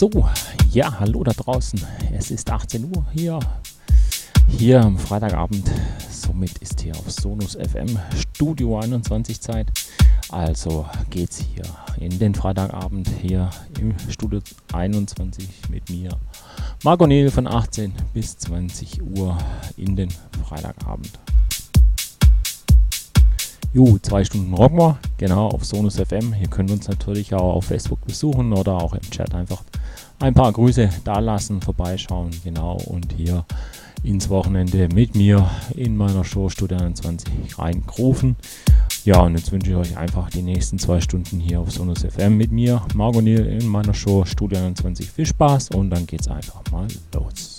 So, ja, hallo da draußen. Es ist 18 Uhr hier, hier am Freitagabend. Somit ist hier auf Sonus FM Studio 21 Zeit. Also geht's hier in den Freitagabend hier im Studio 21 mit mir, Marco Neil von 18 bis 20 Uhr in den Freitagabend. Jo, zwei Stunden rocken wir, genau, auf Sonus FM. Ihr könnt uns natürlich auch auf Facebook besuchen oder auch im Chat einfach ein paar Grüße da lassen, vorbeischauen, genau, und hier ins Wochenende mit mir in meiner Show Studio 21 reingrufen. Ja, und jetzt wünsche ich euch einfach die nächsten zwei Stunden hier auf Sonus FM mit mir, Margot Neil, in meiner Show Studio 21. Viel Spaß und dann geht's einfach mal los.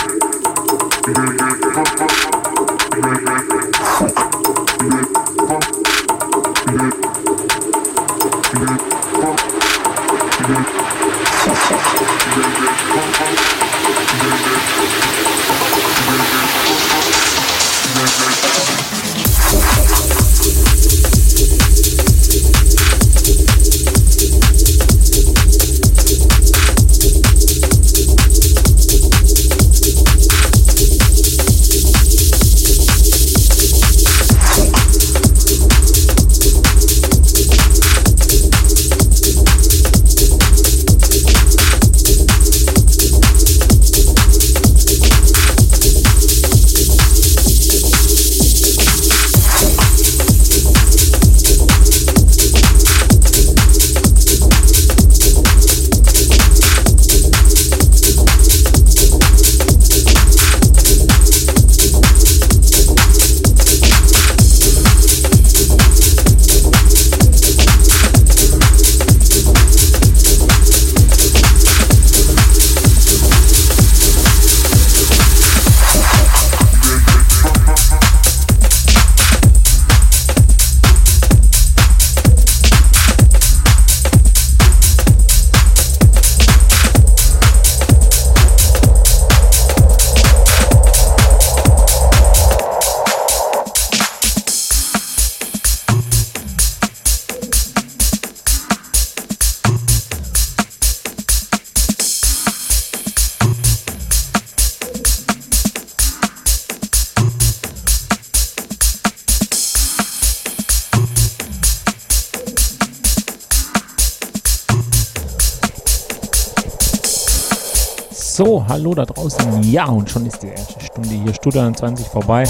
hallo da draußen. Ja, und schon ist die erste Stunde hier Studio 20 vorbei.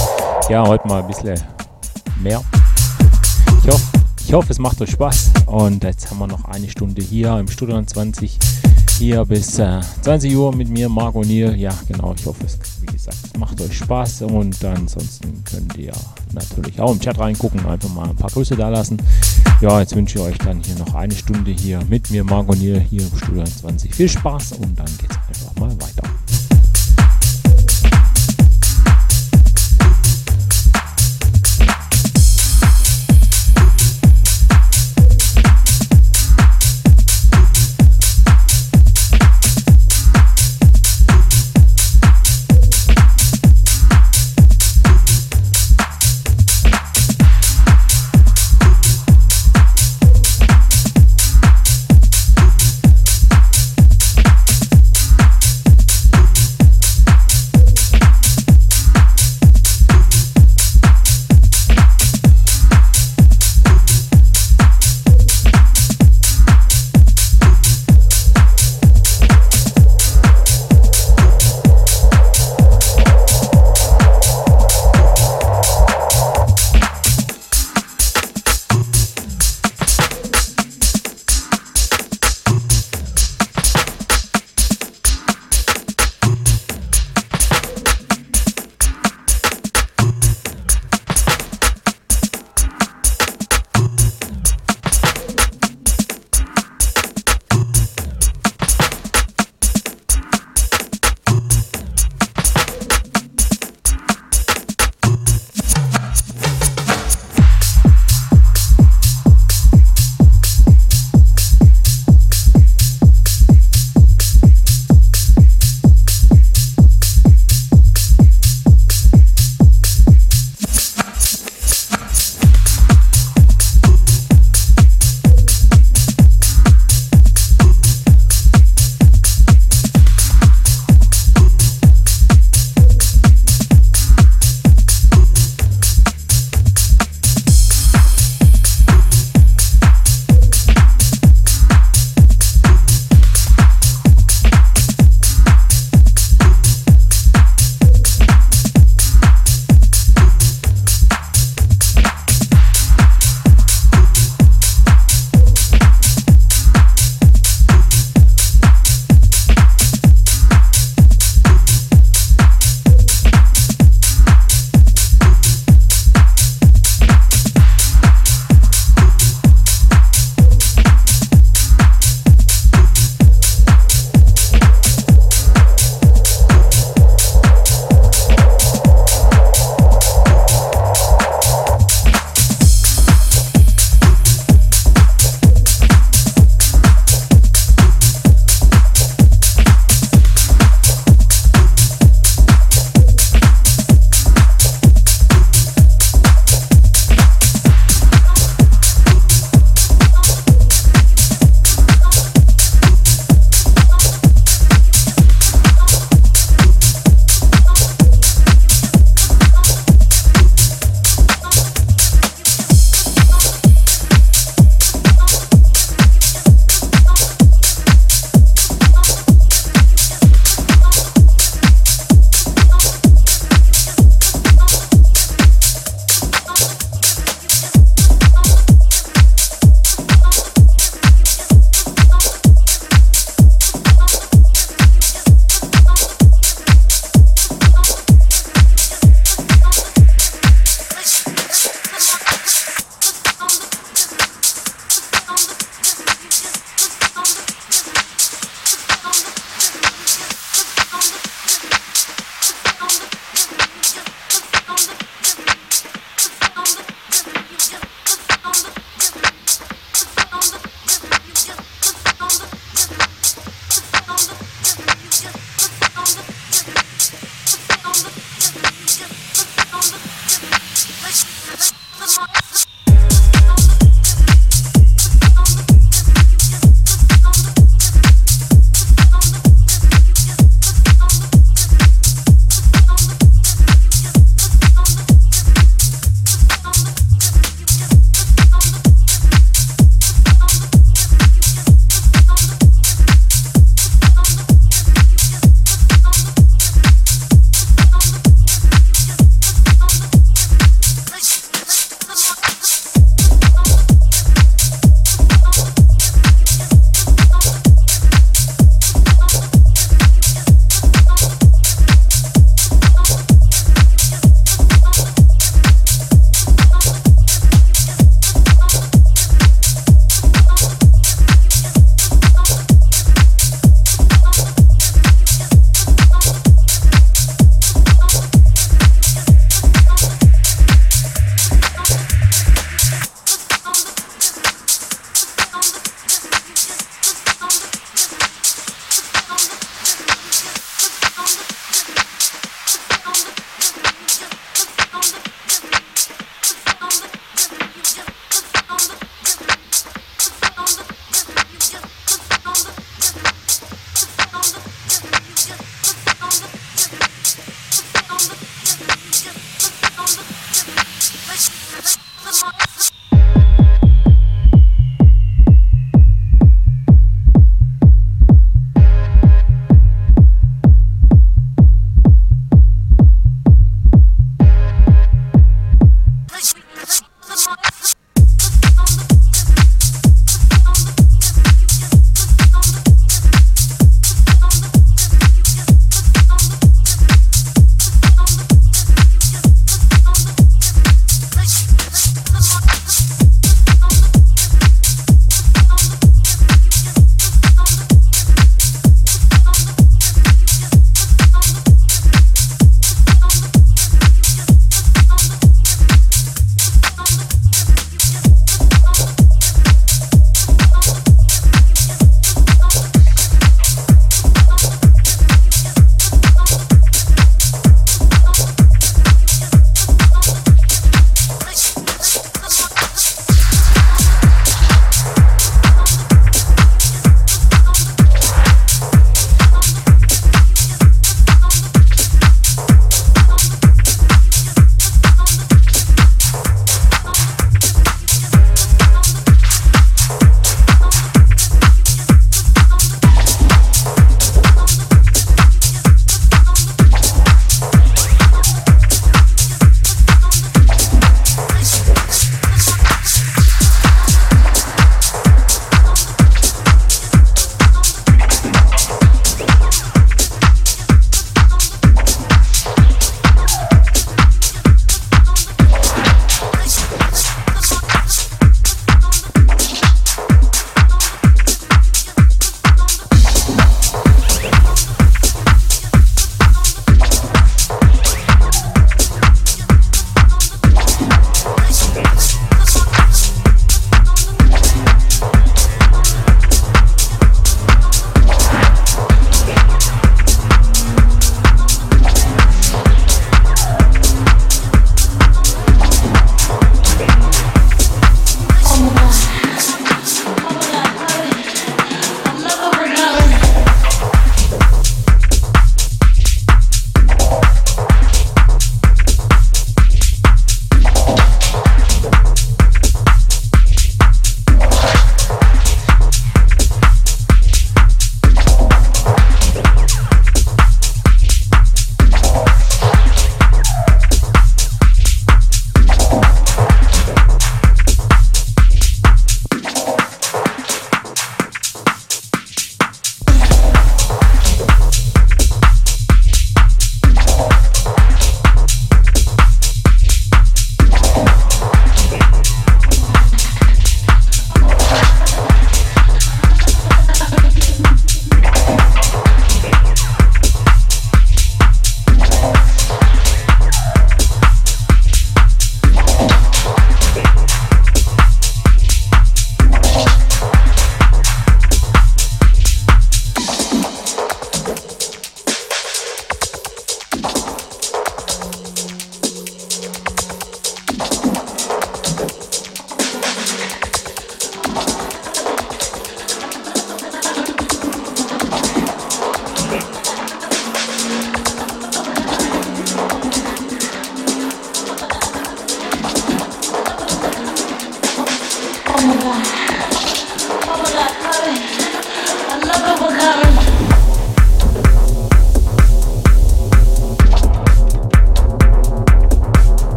Ja, heute mal ein bisschen mehr. Ich hoffe, ich hoffe, es macht euch Spaß. Und jetzt haben wir noch eine Stunde hier im Studio 20. Hier bis äh, 20 Uhr mit mir, Marco Nier. Ja, genau. Ich hoffe, es, wie gesagt, es macht euch Spaß. Und ansonsten könnt ihr natürlich auch im Chat reingucken, einfach mal ein paar Grüße da lassen. Ja, jetzt wünsche ich euch dann hier noch eine Stunde hier mit mir, Marco Nier, hier im Studio 20. Viel Spaß und dann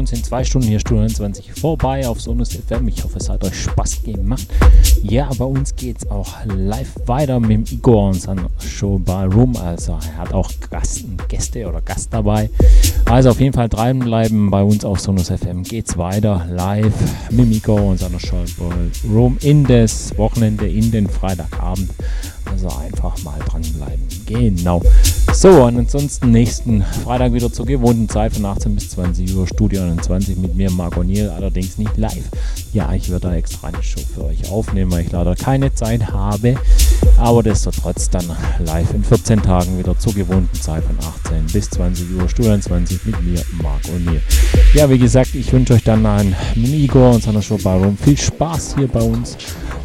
schon sind zwei Stunden hier, Stunde 29 vorbei auf Sonus FM. Ich hoffe, es hat euch Spaß gemacht. Ja, bei uns geht es auch live weiter mit dem Igor und seiner Show bei Room. Also er hat auch Gast, Gäste oder Gast dabei. Also auf jeden Fall dranbleiben. Bei uns auf Sonus FM geht es weiter live mit Igor und seiner Show bei Room in das Wochenende, in den Freitagabend. Also einfach mal dranbleiben. Genau. So, und ansonsten nächsten Freitag wieder zur gewohnten Zeit von 18 bis 20 Uhr, Studio 21 mit mir, Marc O'Neill, allerdings nicht live. Ja, ich werde da extra eine Show für euch aufnehmen, weil ich leider keine Zeit habe. Aber destotrotz dann live in 14 Tagen wieder zur gewohnten Zeit von 18 bis 20 Uhr, Studio 21 mit mir, Marc O'Neill. Ja, wie gesagt, ich wünsche euch dann mit Igor und seiner Show bei viel Spaß hier bei uns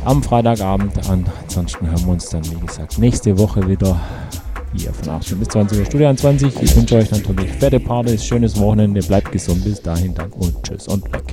am Freitagabend. Ansonsten hören wir uns dann, wie gesagt, nächste Woche wieder hier von 18 bis 20 Uhr Studio 21. Ich wünsche euch natürlich fette Partys, schönes Wochenende, bleibt gesund, bis dahin, danke und tschüss und weg.